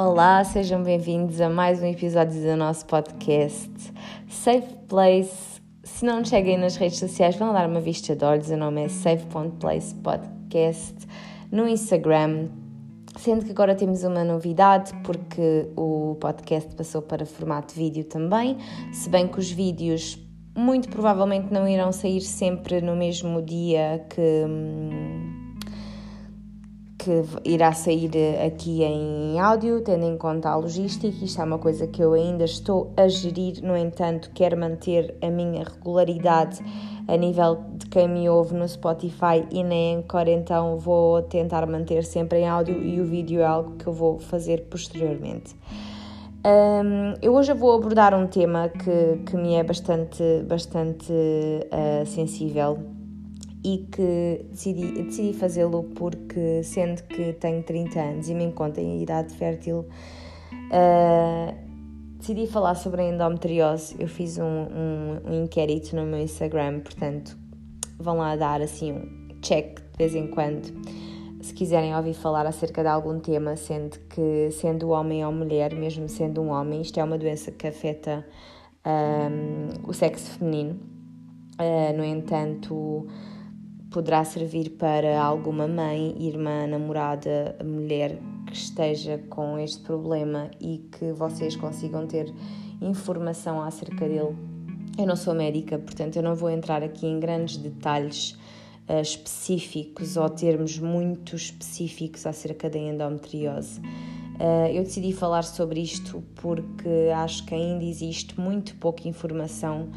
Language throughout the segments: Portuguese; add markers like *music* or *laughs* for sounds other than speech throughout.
Olá, sejam bem-vindos a mais um episódio do nosso podcast Safe Place. Se não nos seguem nas redes sociais, vão dar uma vista de olhos. O nome é Safe.place Podcast no Instagram. Sendo que agora temos uma novidade, porque o podcast passou para formato vídeo também, se bem que os vídeos muito provavelmente não irão sair sempre no mesmo dia que. Que irá sair aqui em áudio, tendo em conta a logística. Isto é uma coisa que eu ainda estou a gerir, no entanto, quero manter a minha regularidade a nível de quem me ouve no Spotify e na Anchor, então vou tentar manter sempre em áudio e o vídeo é algo que eu vou fazer posteriormente. Um, eu hoje vou abordar um tema que, que me é bastante, bastante uh, sensível e que decidi, decidi fazê-lo porque, sendo que tenho 30 anos e me encontro em idade fértil, uh, decidi falar sobre a endometriose. Eu fiz um, um, um, inquérito no meu Instagram, portanto, vão lá dar assim um check de vez em quando. Se quiserem ouvir falar acerca de algum tema, sendo que, sendo homem ou mulher, mesmo sendo um homem, isto é uma doença que afeta um, ah, o sexo feminino. Uh, no entanto, poderá servir para alguma mãe, irmã, namorada, mulher que esteja com este problema e que vocês consigam ter informação acerca dele. Eu não sou médica, portanto, eu não vou entrar aqui em grandes detalhes uh, específicos ou termos muito específicos acerca da endometriose. Uh, eu decidi falar sobre isto porque acho que ainda existe muito pouca informação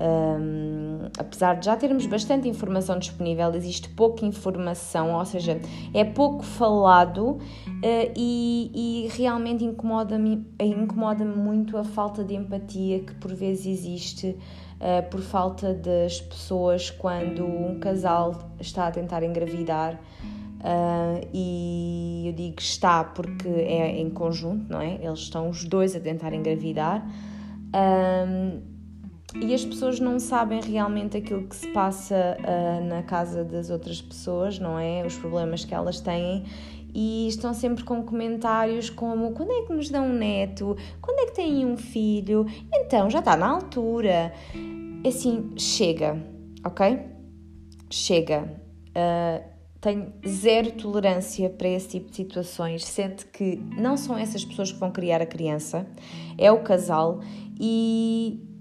um, apesar de já termos bastante informação disponível, existe pouca informação, ou seja, é pouco falado uh, e, e, realmente incomoda-me incomoda muito a falta de empatia que por vezes existe uh, por falta das pessoas quando um casal está a tentar engravidar. Uh, e eu digo está porque é em conjunto, não é? Eles estão os dois a tentar engravidar. Um, e as pessoas não sabem realmente aquilo que se passa uh, na casa das outras pessoas, não é? Os problemas que elas têm e estão sempre com comentários como quando é que nos dão um neto, quando é que têm um filho, então já está na altura. Assim, chega, ok? Chega. Uh, tenho zero tolerância para esse tipo de situações, sendo que não são essas pessoas que vão criar a criança, é o casal e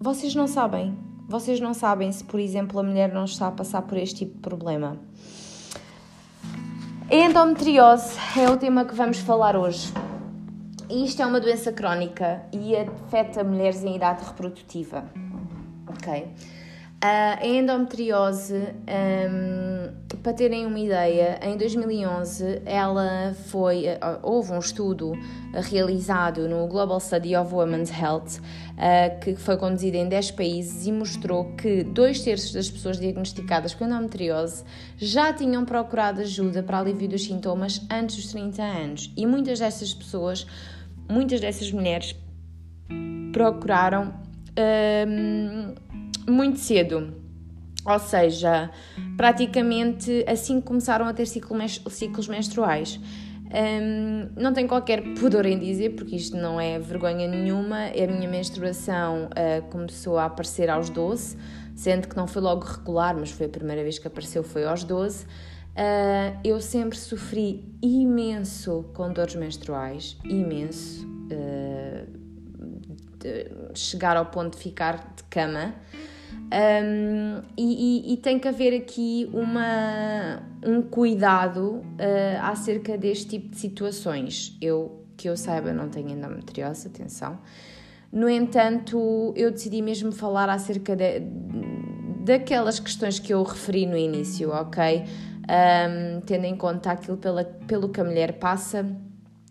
vocês não sabem. Vocês não sabem se, por exemplo, a mulher não está a passar por este tipo de problema. A endometriose é o tema que vamos falar hoje. Isto é uma doença crónica e afeta mulheres em idade reprodutiva. Ok? A endometriose, um, para terem uma ideia, em 2011 ela foi, uh, houve um estudo realizado no Global Study of Women's Health uh, que foi conduzido em 10 países e mostrou que dois terços das pessoas diagnosticadas com endometriose já tinham procurado ajuda para alívio dos sintomas antes dos 30 anos e muitas dessas pessoas, muitas dessas mulheres procuraram um, muito cedo. Ou seja, praticamente assim que começaram a ter ciclos menstruais. Um, não tenho qualquer pudor em dizer, porque isto não é vergonha nenhuma. A minha menstruação uh, começou a aparecer aos 12, sendo que não foi logo regular, mas foi a primeira vez que apareceu, foi aos 12. Uh, ah, eu sempre sofri imenso com dores menstruais, imenso. Uh, chegar ao ponto de ficar de cama. Um, e, e, e, tem que haver aqui uma, um cuidado uh, acerca deste tipo de situações. Eu, que eu saiba, não tenho endometriose, atenção. No entanto, eu decidi mesmo falar acerca de, daquelas questões que eu referi no início, ok? Um, tendo em conta aquilo pela, pelo que a mulher passa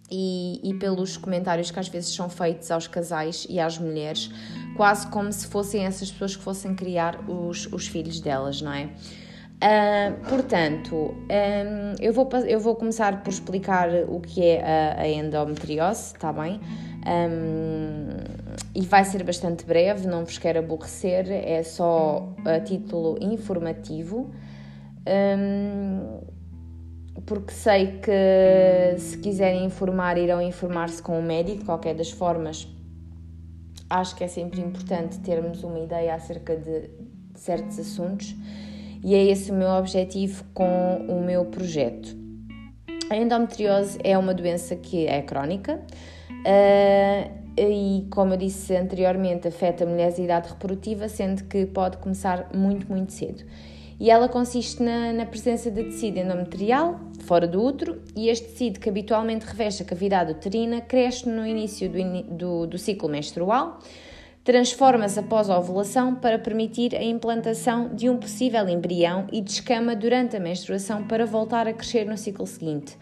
e, e pelos comentários que às vezes são feitos aos casais e às mulheres, quase como se fossem essas pessoas que fossem criar os, os filhos delas, não é? Uh, portanto, um, eu, vou, eu vou começar por explicar o que é a, a endometriose, está bem? Um, e vai ser bastante breve, não vos quero aborrecer, é só a título informativo. Um, porque sei que se quiserem informar, irão informar-se com o médico, de qualquer das formas. Acho que é sempre importante termos uma ideia acerca de certos assuntos e é esse o meu objetivo com o meu projeto. A endometriose é uma doença que é crónica uh, e, como eu disse anteriormente, afeta mulheres de idade reprodutiva, sendo que pode começar muito, muito cedo. E ela consiste na, na presença de tecido endometrial fora do útero e este tecido que habitualmente reveste a cavidade uterina cresce no início do, do, do ciclo menstrual, transforma-se após a ovulação para permitir a implantação de um possível embrião e descama durante a menstruação para voltar a crescer no ciclo seguinte.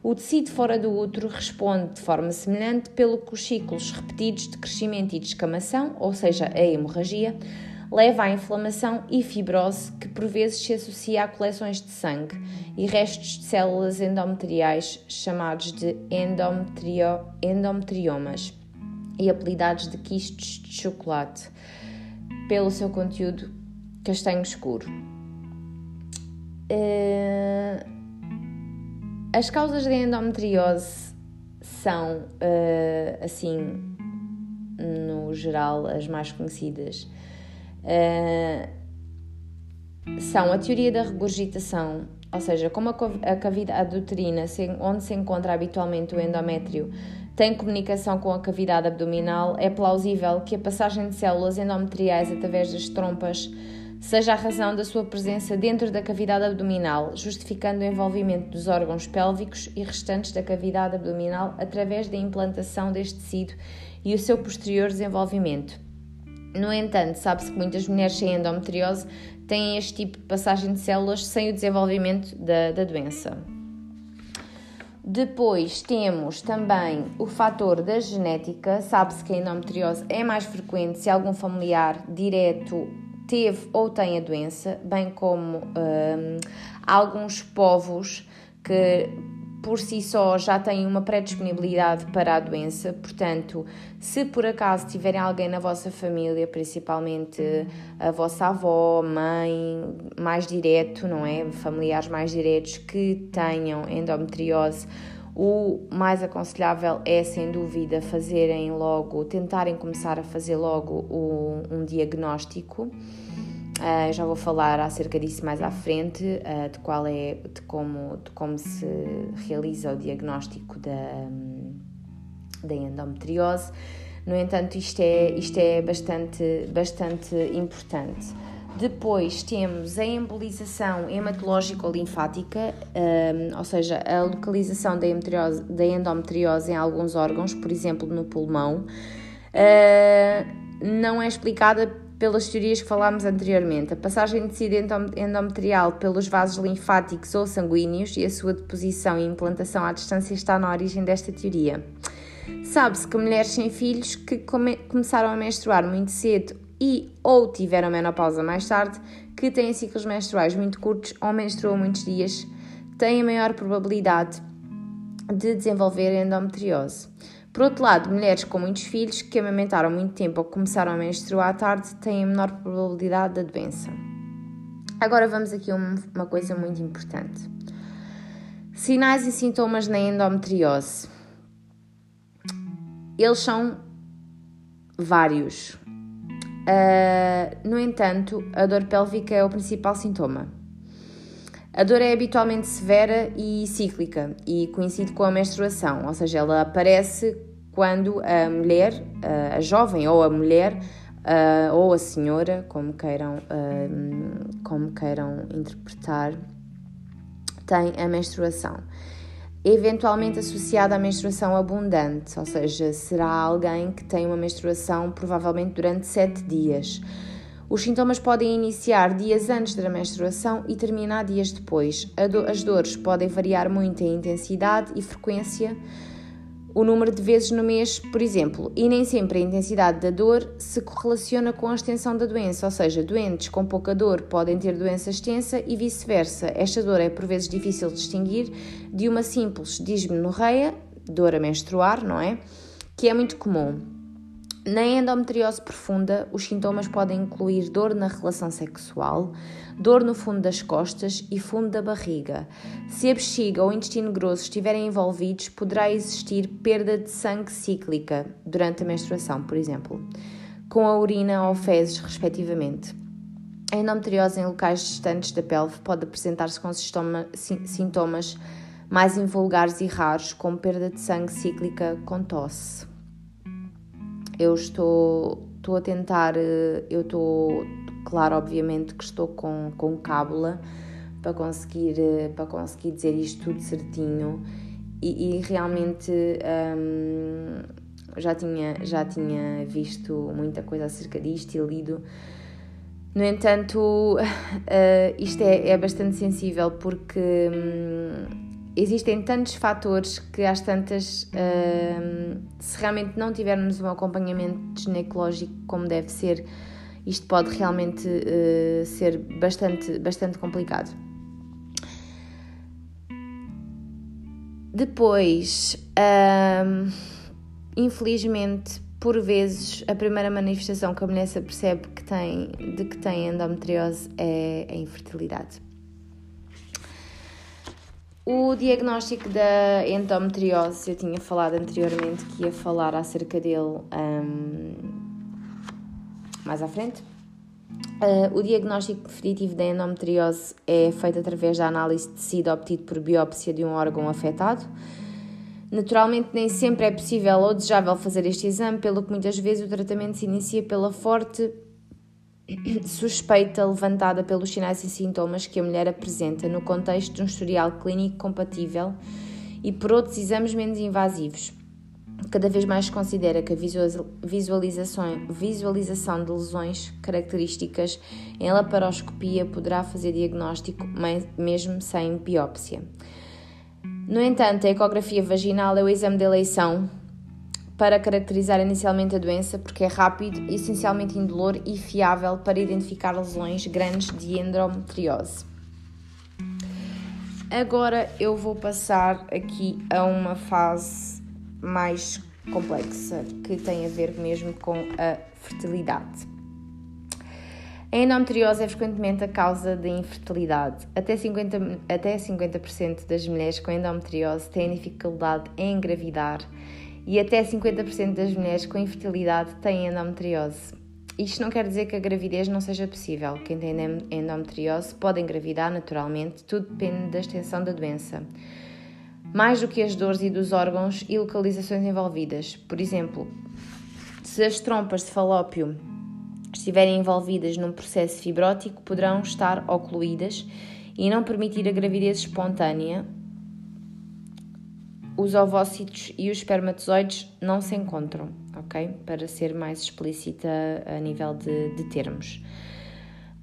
O tecido fora do útero responde de forma semelhante pelo que os ciclos repetidos de crescimento e descamação, ou seja, a hemorragia, leva à inflamação e fibrose que por vezes se associa a coleções de sangue e restos de células endometriais chamados de endometrio, endometriomas e apelidados de quistes de chocolate, pelo seu conteúdo castanho escuro. Uh, as causas da endometriose são, uh, assim, no geral, as mais conhecidas. Uh, são a teoria da regurgitação, ou seja, como a cavidade uterina, onde se encontra habitualmente o endométrio, tem comunicação com a cavidade abdominal, é plausível que a passagem de células endometriais através das trompas seja a razão da sua presença dentro da cavidade abdominal, justificando o envolvimento dos órgãos pélvicos e restantes da cavidade abdominal através da implantação deste tecido e o seu posterior desenvolvimento. No entanto, sabe-se que muitas mulheres sem endometriose têm este tipo de passagem de células sem o desenvolvimento da, da doença. Depois temos também o fator da genética. Sabe-se que a endometriose é mais frequente se algum familiar direto teve ou tem a doença, bem como hum, alguns povos que por si só já têm uma predisponibilidade para a doença, portanto, se por acaso tiverem alguém na vossa família, principalmente a vossa avó, mãe, mais direto, não é? Familiares mais diretos que tenham endometriose, o mais aconselhável é, sem dúvida, fazerem logo, tentarem começar a fazer logo um diagnóstico Uh, já vou falar acerca disso mais à frente, uh, de qual é, de como, de como se realiza o diagnóstico da, da endometriose. No entanto, isto é, isto é bastante, bastante importante. Depois temos a embolização hematológico-linfática, um, ou seja, a localização da endometriose, da endometriose em alguns órgãos, por exemplo, no pulmão. Uh, não é explicada pelas teorias que falámos anteriormente. A passagem de tecido endometrial pelos vasos linfáticos ou sanguíneos e a sua deposição e implantação à distância está na origem desta teoria. Sabe-se que mulheres sem filhos que come começaram a menstruar muito cedo e ou tiveram menopausa mais tarde, que têm ciclos menstruais muito curtos ou menstruam muitos dias, têm a maior probabilidade de desenvolver endometriose. Por outro lado, mulheres com muitos filhos que amamentaram muito tempo ou começaram a menstruar à tarde têm a menor probabilidade da doença. Agora vamos aqui a uma coisa muito importante. Sinais e sintomas na endometriose. Eles são vários. Uh, no entanto, a dor pélvica é o principal sintoma. A dor é habitualmente severa e cíclica e coincide com a menstruação, ou seja, ela aparece quando a mulher, a jovem ou a mulher, ou a senhora, como queiram, como queiram interpretar, tem a menstruação. Eventualmente associada à menstruação abundante, ou seja, será alguém que tem uma menstruação provavelmente durante sete dias. Os sintomas podem iniciar dias antes da menstruação e terminar dias depois. As dores podem variar muito em intensidade e frequência, o número de vezes no mês, por exemplo, e nem sempre a intensidade da dor se correlaciona com a extensão da doença, ou seja, doentes com pouca dor podem ter doença extensa e vice-versa. Esta dor é por vezes difícil de distinguir de uma simples dismenorreia, dor a menstruar, não é? Que é muito comum. Na endometriose profunda, os sintomas podem incluir dor na relação sexual, dor no fundo das costas e fundo da barriga. Se a bexiga ou o intestino grosso estiverem envolvidos, poderá existir perda de sangue cíclica durante a menstruação, por exemplo, com a urina ou fezes, respectivamente. A endometriose em locais distantes da pelve pode apresentar-se com sintomas mais invulgares e raros, como perda de sangue cíclica com tosse. Eu estou, estou a tentar, eh, eu estou, claro, obviamente que estou com, com cábula para conseguir, eh, para conseguir dizer isto tudo certinho. E, e realmente hum, já, tinha, já tinha visto muita coisa acerca disto e lido. No entanto, uh, *laughs* isto é, é, bastante sensível porque um, existem tantos fatores que às tantas, uh, se realmente não tivermos um acompanhamento ginecológico como deve ser, isto pode realmente uh, ser bastante, bastante complicado. Depois, uh, infelizmente, por vezes a primeira manifestação que a mulher se percebe que tem, de que tem endometriose é a infertilidade. O diagnóstico da endometriose, eu tinha falado anteriormente que ia falar acerca dele um, mais à frente. Uh, o diagnóstico definitivo da endometriose é feito através da análise de tecido obtido por biópsia de um órgão afetado Naturalmente, nem sempre é possível ou desejável fazer este exame, pelo que muitas vezes o tratamento se inicia pela forte suspeita levantada pelos sinais e sintomas que a mulher apresenta no contexto de um historial clínico compatível e por outros exames menos invasivos. Cada vez mais se considera que a visualização, visualização de lesões características em laparoscopia poderá fazer diagnóstico mesmo sem biópsia. No entanto, a ecografia vaginal é o exame de eleição para caracterizar inicialmente a doença porque é rápido, essencialmente indolor e fiável para identificar lesões grandes de endometriose. Agora eu vou passar aqui a uma fase mais complexa que tem a ver mesmo com a fertilidade. A endometriose é frequentemente a causa de infertilidade. Até 50%, até 50 das mulheres com endometriose têm dificuldade em engravidar e até 50% das mulheres com infertilidade têm endometriose. Isto não quer dizer que a gravidez não seja possível. Quem tem endometriose pode engravidar naturalmente, tudo depende da extensão da doença. Mais do que as dores e dos órgãos e localizações envolvidas. Por exemplo, se as trompas de falópio estiverem envolvidas num processo fibrótico poderão estar ocluídas e não permitir a gravidez espontânea. Os ovócitos e os espermatozoides não se encontram, ok? Para ser mais explícita a nível de, de termos.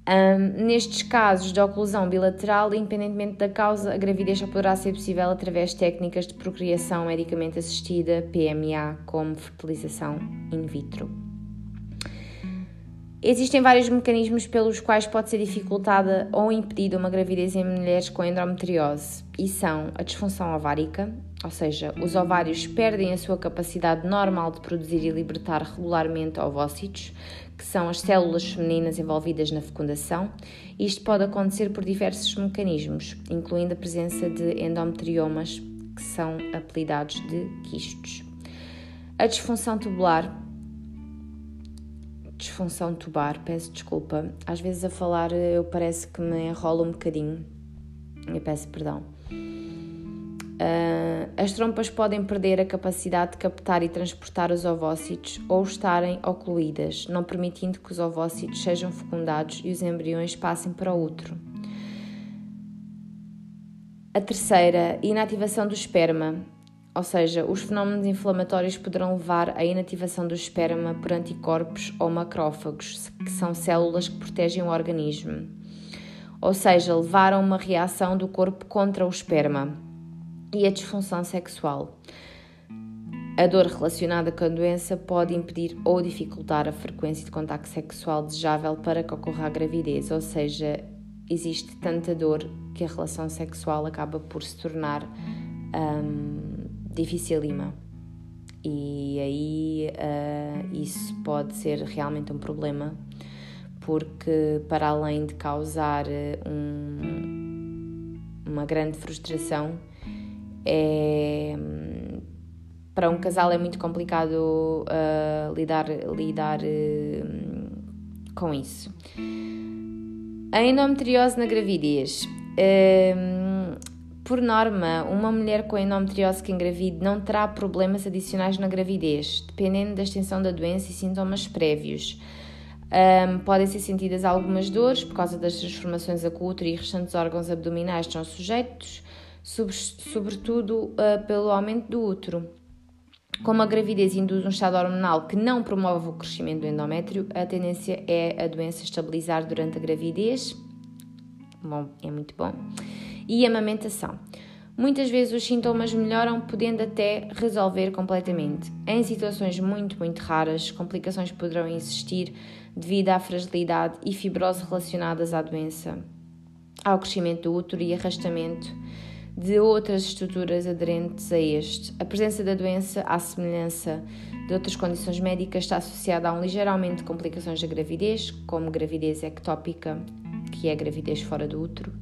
Um, nestes casos de oclusão bilateral, independentemente da causa, a gravidez só poderá ser possível através de técnicas de procriação medicamente assistida, PMA, como fertilização in vitro. Existem vários mecanismos pelos quais pode ser dificultada ou impedida uma gravidez em mulheres com endometriose, e são a disfunção ovárica, ou seja, os ovários perdem a sua capacidade normal de produzir e libertar regularmente ovócitos, que são as células femininas envolvidas na fecundação. Isto pode acontecer por diversos mecanismos, incluindo a presença de endometriomas, que são apelidados de quistos. A disfunção tubular disfunção tubar, peço desculpa. Às vezes a falar eu parece que me enrolo um bocadinho. Eu peço perdão. Uh, as trompas podem perder a capacidade de captar e transportar os ovócitos ou estarem ocluídas, não permitindo que os ovócitos sejam fecundados e os embriões passem para o útero. A terceira, inativação do esperma. Ou seja, os fenómenos inflamatórios poderão levar à inativação do esperma por anticorpos ou macrófagos, que são células que protegem o organismo. Ou seja, levar a uma reação do corpo contra o esperma e a disfunção sexual. A dor relacionada com a doença pode impedir ou dificultar a frequência de contacto sexual desejável para que ocorra a gravidez, ou seja, existe tanta dor que a relação sexual acaba por se tornar um, dificílima. E aí uh, isso pode ser realmente um problema, porque para além de causar um, uma grande frustração, é, para um casal é muito complicado uh, lidar, lidar uh, com isso. A endometriose na gravidez. Por norma, uma mulher com endometriose que engravide não terá problemas adicionais na gravidez, dependendo da extensão da doença e sintomas prévios. Um, podem ser sentidas algumas dores por causa das transformações a que o útero e restantes órgãos abdominais estão sujeitos, sobretudo uh, pelo aumento do útero. Como a gravidez induz um estado hormonal que não promove o crescimento do endométrio, a tendência é a doença estabilizar durante a gravidez. Bom, é muito bom. E amamentação. Muitas vezes os sintomas melhoram, podendo até resolver completamente. Em situações muito, muito raras, complicações poderão existir devido à fragilidade e fibrose relacionadas à doença, ao crescimento do útero e arrastamento de outras estruturas aderentes a este. A presença da doença, à semelhança de outras condições médicas, está associada a um ligeiro aumento de complicações da gravidez, como gravidez ectópica, que é gravidez fora do útero,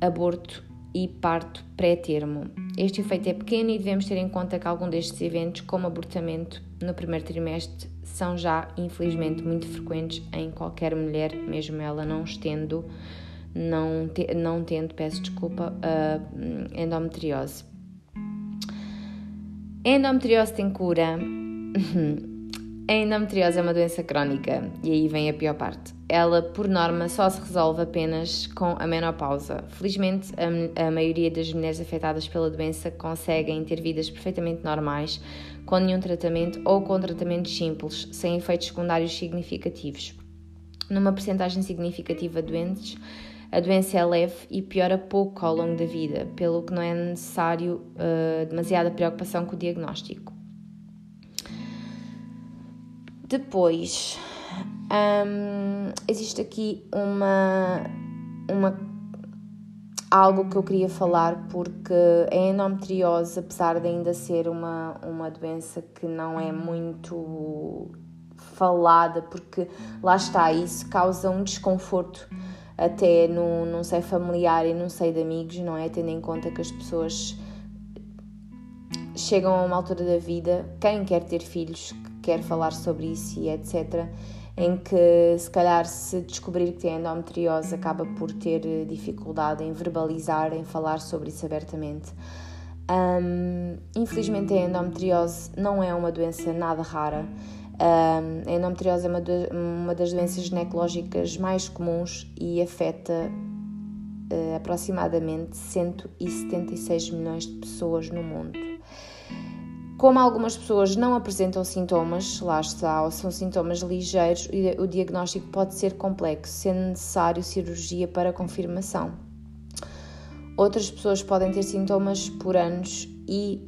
aborto e parto pré-termo. Este efeito é pequeno e devemos ter em conta que algum destes eventos, como abortamento no primeiro trimestre, são já infelizmente muito frequentes em qualquer mulher, mesmo ela não estendo não, te, não tendo, peço desculpa, uh, endometriose. Endometriose tem cura. *laughs* a endometriose é uma doença crónica e aí vem a pior parte. Ela, por norma, só se resolve apenas com a menopausa. Felizmente, a, a maioria das mulheres afetadas pela doença conseguem ter vidas perfeitamente normais, com nenhum tratamento ou com tratamentos simples, sem efeitos secundários significativos. Numa percentagem significativa de doentes, a doença é leve e piora pouco ao longo da vida, pelo que não é necessário uh, demasiada preocupação com o diagnóstico. Depois, um, existe aqui uma, uma algo que eu queria falar porque a endometriose, apesar de ainda ser uma, uma doença que não é muito falada, porque lá está, isso causa um desconforto até no, num seio familiar e num seio de amigos, não é? Tendo em conta que as pessoas chegam a uma altura da vida, quem quer ter filhos, quer falar sobre isso e etc., em que se calhar se descobrir que tem endometriose acaba por ter dificuldade em verbalizar, em falar sobre isso abertamente. Um, infelizmente a endometriose não é uma doença nada rara a endometriose é uma, de, uma das doenças ginecológicas mais comuns e afeta uh, aproximadamente 176 milhões de pessoas no mundo. Como algumas pessoas não apresentam sintomas, lá está, ou são sintomas ligeiros, o diagnóstico pode ser complexo, sendo necessário cirurgia para confirmação. Outras pessoas podem ter sintomas por anos e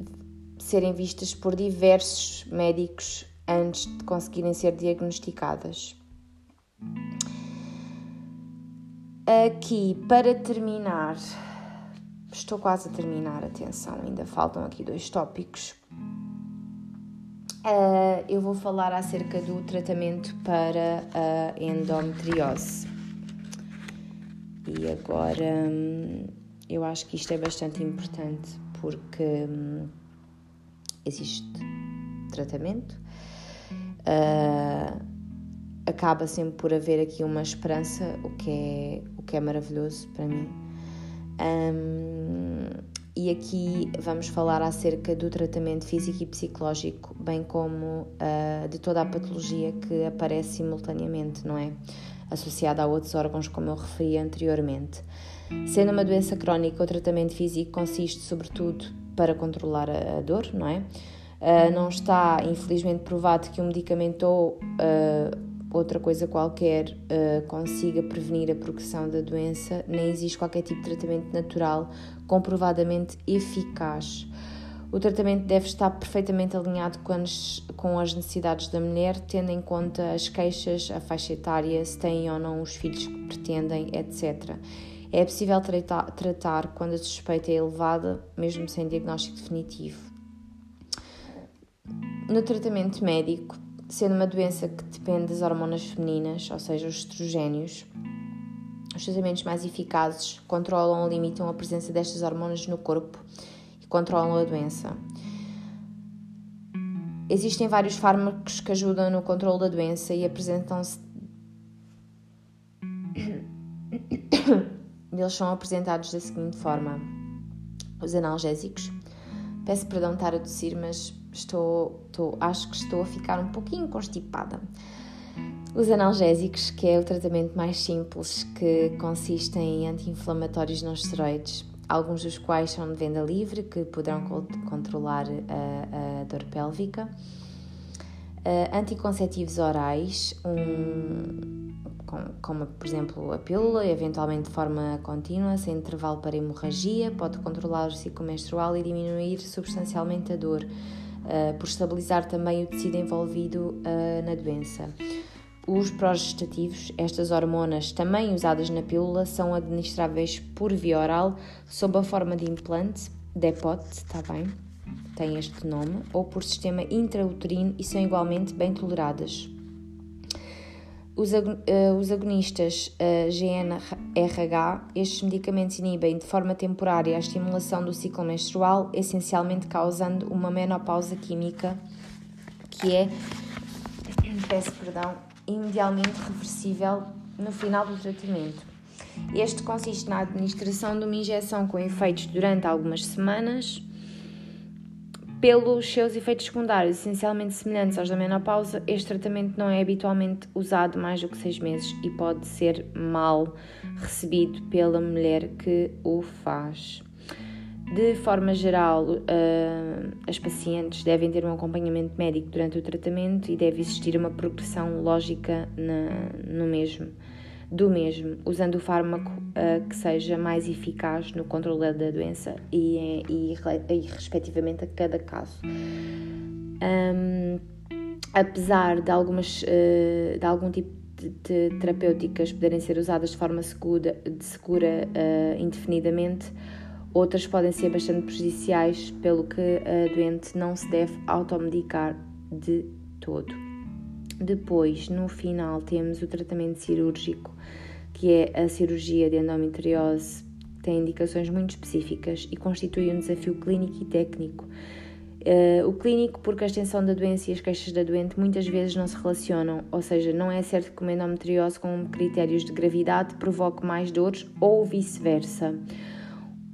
serem vistas por diversos médicos antes de conseguirem ser diagnosticadas. Aqui, para terminar, estou quase a terminar, atenção, ainda faltam aqui dois tópicos. Uh, eu vou falar acerca do tratamento para a endometriose. E agora hum, eu acho que isto é bastante importante porque hum, existe tratamento, uh, acaba sempre por haver aqui uma esperança, o que é, o que é maravilhoso para mim. Um, e aqui vamos falar acerca do tratamento físico e psicológico, bem como uh, de toda a patologia que aparece simultaneamente, não é? Associada a outros órgãos, como eu referi anteriormente. Sendo uma doença crónica, o tratamento físico consiste, sobretudo, para controlar a, dor, não é? Uh, não está, infelizmente, provado que um medicamento ou uh, outra coisa qualquer uh, consiga prevenir a progressão da doença, nem existe qualquer tipo de tratamento natural comprovadamente eficaz. O tratamento deve estar perfeitamente alinhado com as, com as necessidades da mulher, tendo em conta as queixas, a faixa etária, se têm ou não os filhos que pretendem, etc. É possível tratar, tratar quando a suspeita é elevada, mesmo sem diagnóstico definitivo. no tratamento médico, sendo uma doença que depende das hormonas femininas, ou seja, os estrogénios, os tratamentos mais eficazes controlam ou limitam a presença destas hormonas no corpo e controlam a doença. Existem vários fármacos que ajudam no controle da doença e apresentam-se. *coughs* Eles são apresentados da seguinte forma: os analgésicos. Peço perdão estar a tossir, mas estou, estou, acho que estou a ficar um pouquinho constipada. Os analgésicos, que é o tratamento mais simples, que consiste em anti-inflamatórios não esteroides, alguns dos quais são de venda livre, que poderão controlar a, a dor pélvica. Uh, anticonceptivos orais, um, como por exemplo a pílula, eventualmente de forma contínua, sem intervalo para hemorragia, pode controlar o ciclo menstrual e diminuir substancialmente a dor, uh, por estabilizar também o tecido envolvido uh, na doença. Os progestativos, estas hormonas também usadas na pílula, são administráveis por via oral sob a forma de implante, depote, está bem? Tem este nome, ou por sistema intrauterino e são igualmente bem toleradas. Os, uh, os agonistas GNRH, estes medicamentos inibem de forma temporária a estimulação do ciclo menstrual, essencialmente causando uma menopausa química, que é, peço perdão, imediatamente reversível no final do tratamento. Este consiste na administração de uma injeção com efeitos durante algumas semanas, pelos seus efeitos secundários essencialmente semelhantes aos da menopausa, este tratamento não é habitualmente usado mais do que seis meses e pode ser mal recebido pela mulher que o faz. De forma geral, uh, as pacientes devem ter um acompanhamento médico durante o tratamento e deve existir uma progressão lógica na, no mesmo, do mesmo, usando o fármaco uh, que seja mais eficaz no controle da doença e, e, e respectivamente a cada caso. Um, apesar de, algumas, uh, de algum tipo de, terapêuticas poderem ser usadas de forma segura, de segura indefinidamente, Outras podem ser bastante prejudiciais, pelo que a doente não se deve automedicar de todo. Depois, no final, temos o tratamento cirúrgico, que é a cirurgia de endometriose. Tem indicações muito específicas e constitui um desafio clínico e técnico. Uh, o clínico, porque a extensão da doença e as queixas da doente muitas vezes não se relacionam, ou seja, não é certo que uma endometriose com critérios de gravidade provoque mais dores ou vice-versa.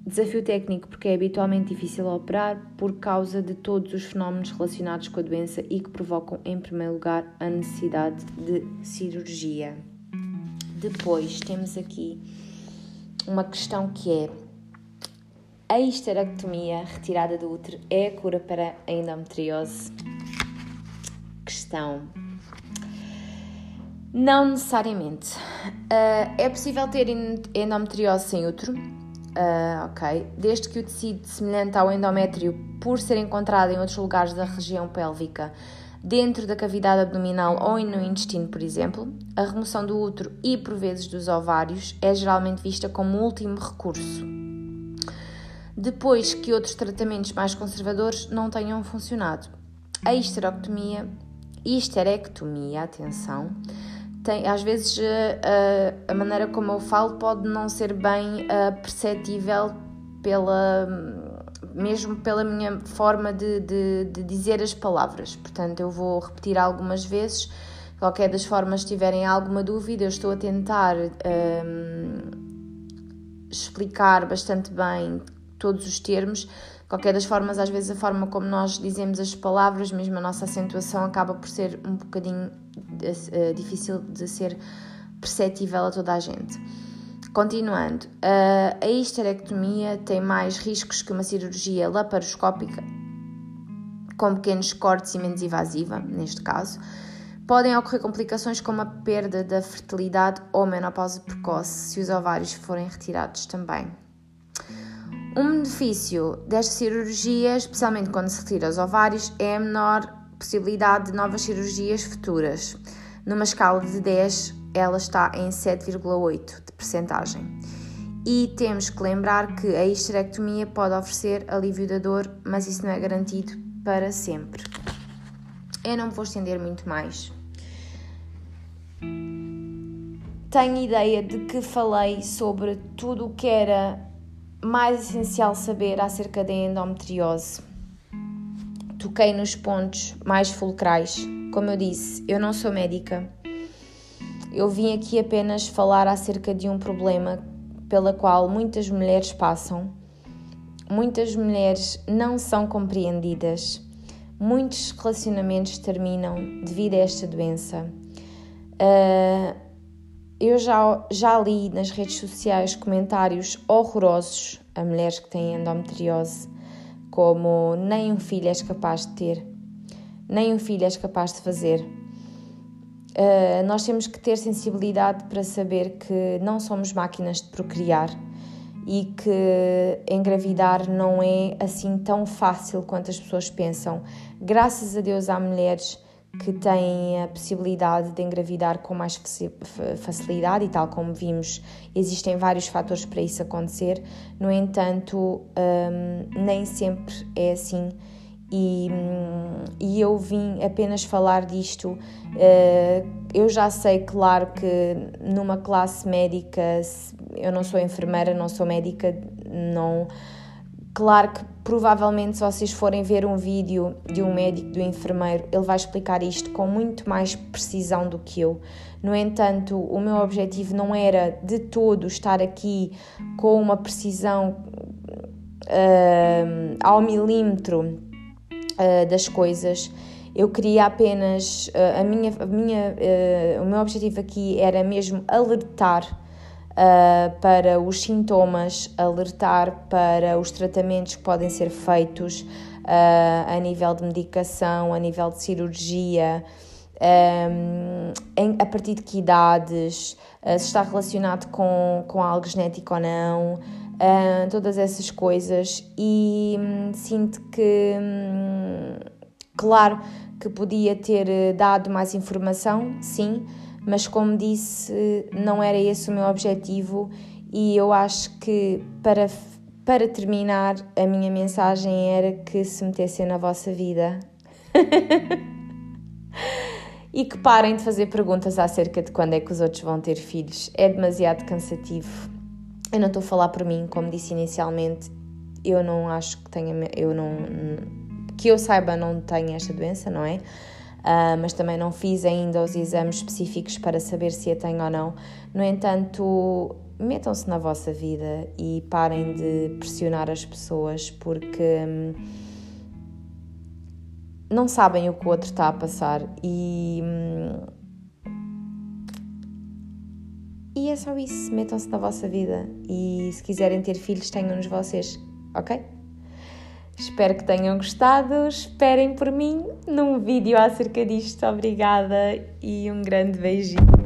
Desafio técnico porque é habitualmente difícil operar por causa de todos os fenómenos relacionados com a doença e que provocam, em primeiro lugar, a necessidade de cirurgia. Depois temos aqui uma questão que é a histerectomia retirada do útero é a cura para a endometriose? Questão. Não necessariamente. Uh, é possível ter endometriose sem útero? Uh, ok. Desde que o tecido semelhante ao endométrio, por ser encontrado em outros lugares da região pélvica, dentro da cavidade abdominal ou no intestino, por exemplo, a remoção do útero e, por vezes, dos ovários é geralmente vista como último recurso. Depois que outros tratamentos mais conservadores não tenham funcionado. A histerectomia, histerectomia, atenção, tem, às vezes uh, a maneira como eu falo pode não ser bem uh, perceptível pela mesmo pela minha forma de, de, de, dizer as palavras. Portanto, eu vou repetir algumas vezes. Qualquer das formas, se tiverem alguma dúvida, eu estou a tentar explicar bastante bem todos os termos. Qualquer das formas, às vezes a forma como nós dizemos as palavras, mesmo a nossa acentuação, acaba por ser um bocadinho uh, difícil de ser perceptível a toda a gente. Continuando, uh, a histerectomia tem mais riscos que uma cirurgia laparoscópica, com pequenos cortes e menos invasiva, neste caso. Podem ocorrer complicações como a perda da fertilidade ou menopausa precoce, se os ovários forem retirados também. Um benefício desta cirurgia, especialmente quando se retira os ovários, é a menor possibilidade de novas cirurgias futuras. Numa escala de 10, ela está em 7,8 de percentagem. E temos que lembrar que a histerectomia pode oferecer alívio da dor, mas isso não é garantido para sempre. Eu não me vou estender muito mais. Tenho ideia de que falei sobre tudo o que era mais essencial saber acerca da endometriose. Toquei nos pontos mais fulcrais. Como eu disse, eu não sou médica. Eu vim aqui apenas falar acerca de um problema pela qual muitas mulheres passam. Muitas mulheres não são compreendidas. Muitos relacionamentos terminam devido a esta doença. Uh, eu já, já li nas redes sociais comentários horrorosos a mulheres que têm endometriose, como nem um filho és capaz de ter, nem um filho és capaz de fazer. Uh, nós temos que ter sensibilidade para saber que não somos máquinas de procriar e que engravidar não é assim tão fácil quanto as pessoas pensam. Graças a Deus há mulheres que têm a possibilidade de engravidar com mais facilidade e tal como vimos existem vários fatores para isso acontecer no entanto um, nem sempre é assim e, e, eu vim apenas falar disto. Uh, eu já sei, claro, que numa classe médica, eu não sou enfermeira, não sou médica, não Claro que provavelmente se vocês forem ver um vídeo de um médico, do enfermeiro, ele vai explicar isto com muito mais precisão do que eu. No entanto, o meu objetivo não era de todo estar aqui com uma precisão uh, ao milímetro uh, das coisas. Eu queria apenas, uh, a minha, a minha, o meu objetivo aqui era mesmo alertar uh, para os sintomas, alertar para os tratamentos que podem ser feitos uh, a nível de medicação, a nível de cirurgia, um, em, a partir de que idades, uh, se está relacionado com, com algo genético ou não, todas essas coisas. E um, sinto que, um, claro, que podia ter dado mais informação, sim mas como disse, não era esse o meu objetivo e eu acho que para, para terminar a minha mensagem era que se metessem na vossa vida. *laughs* e que parem de fazer perguntas acerca de quando é que os outros vão ter filhos. É demasiado cansativo. Eu não estou a falar por mim, como disse inicialmente, eu não acho que tenha, eu não, que eu saiba, não tenho esta doença, não é? Uh, mas também não fiz ainda os exames específicos para saber se a tenho ou não. No entanto, metam-se na vossa vida e parem de pressionar as pessoas porque hum, não sabem o que o outro está a passar e. Hum, e é só isso, metam-se na vossa vida e se quiserem ter filhos, tenham-nos vocês, ok? Espero que tenham gostado. Esperem por mim num vídeo acerca disto. Obrigada e um grande beijinho.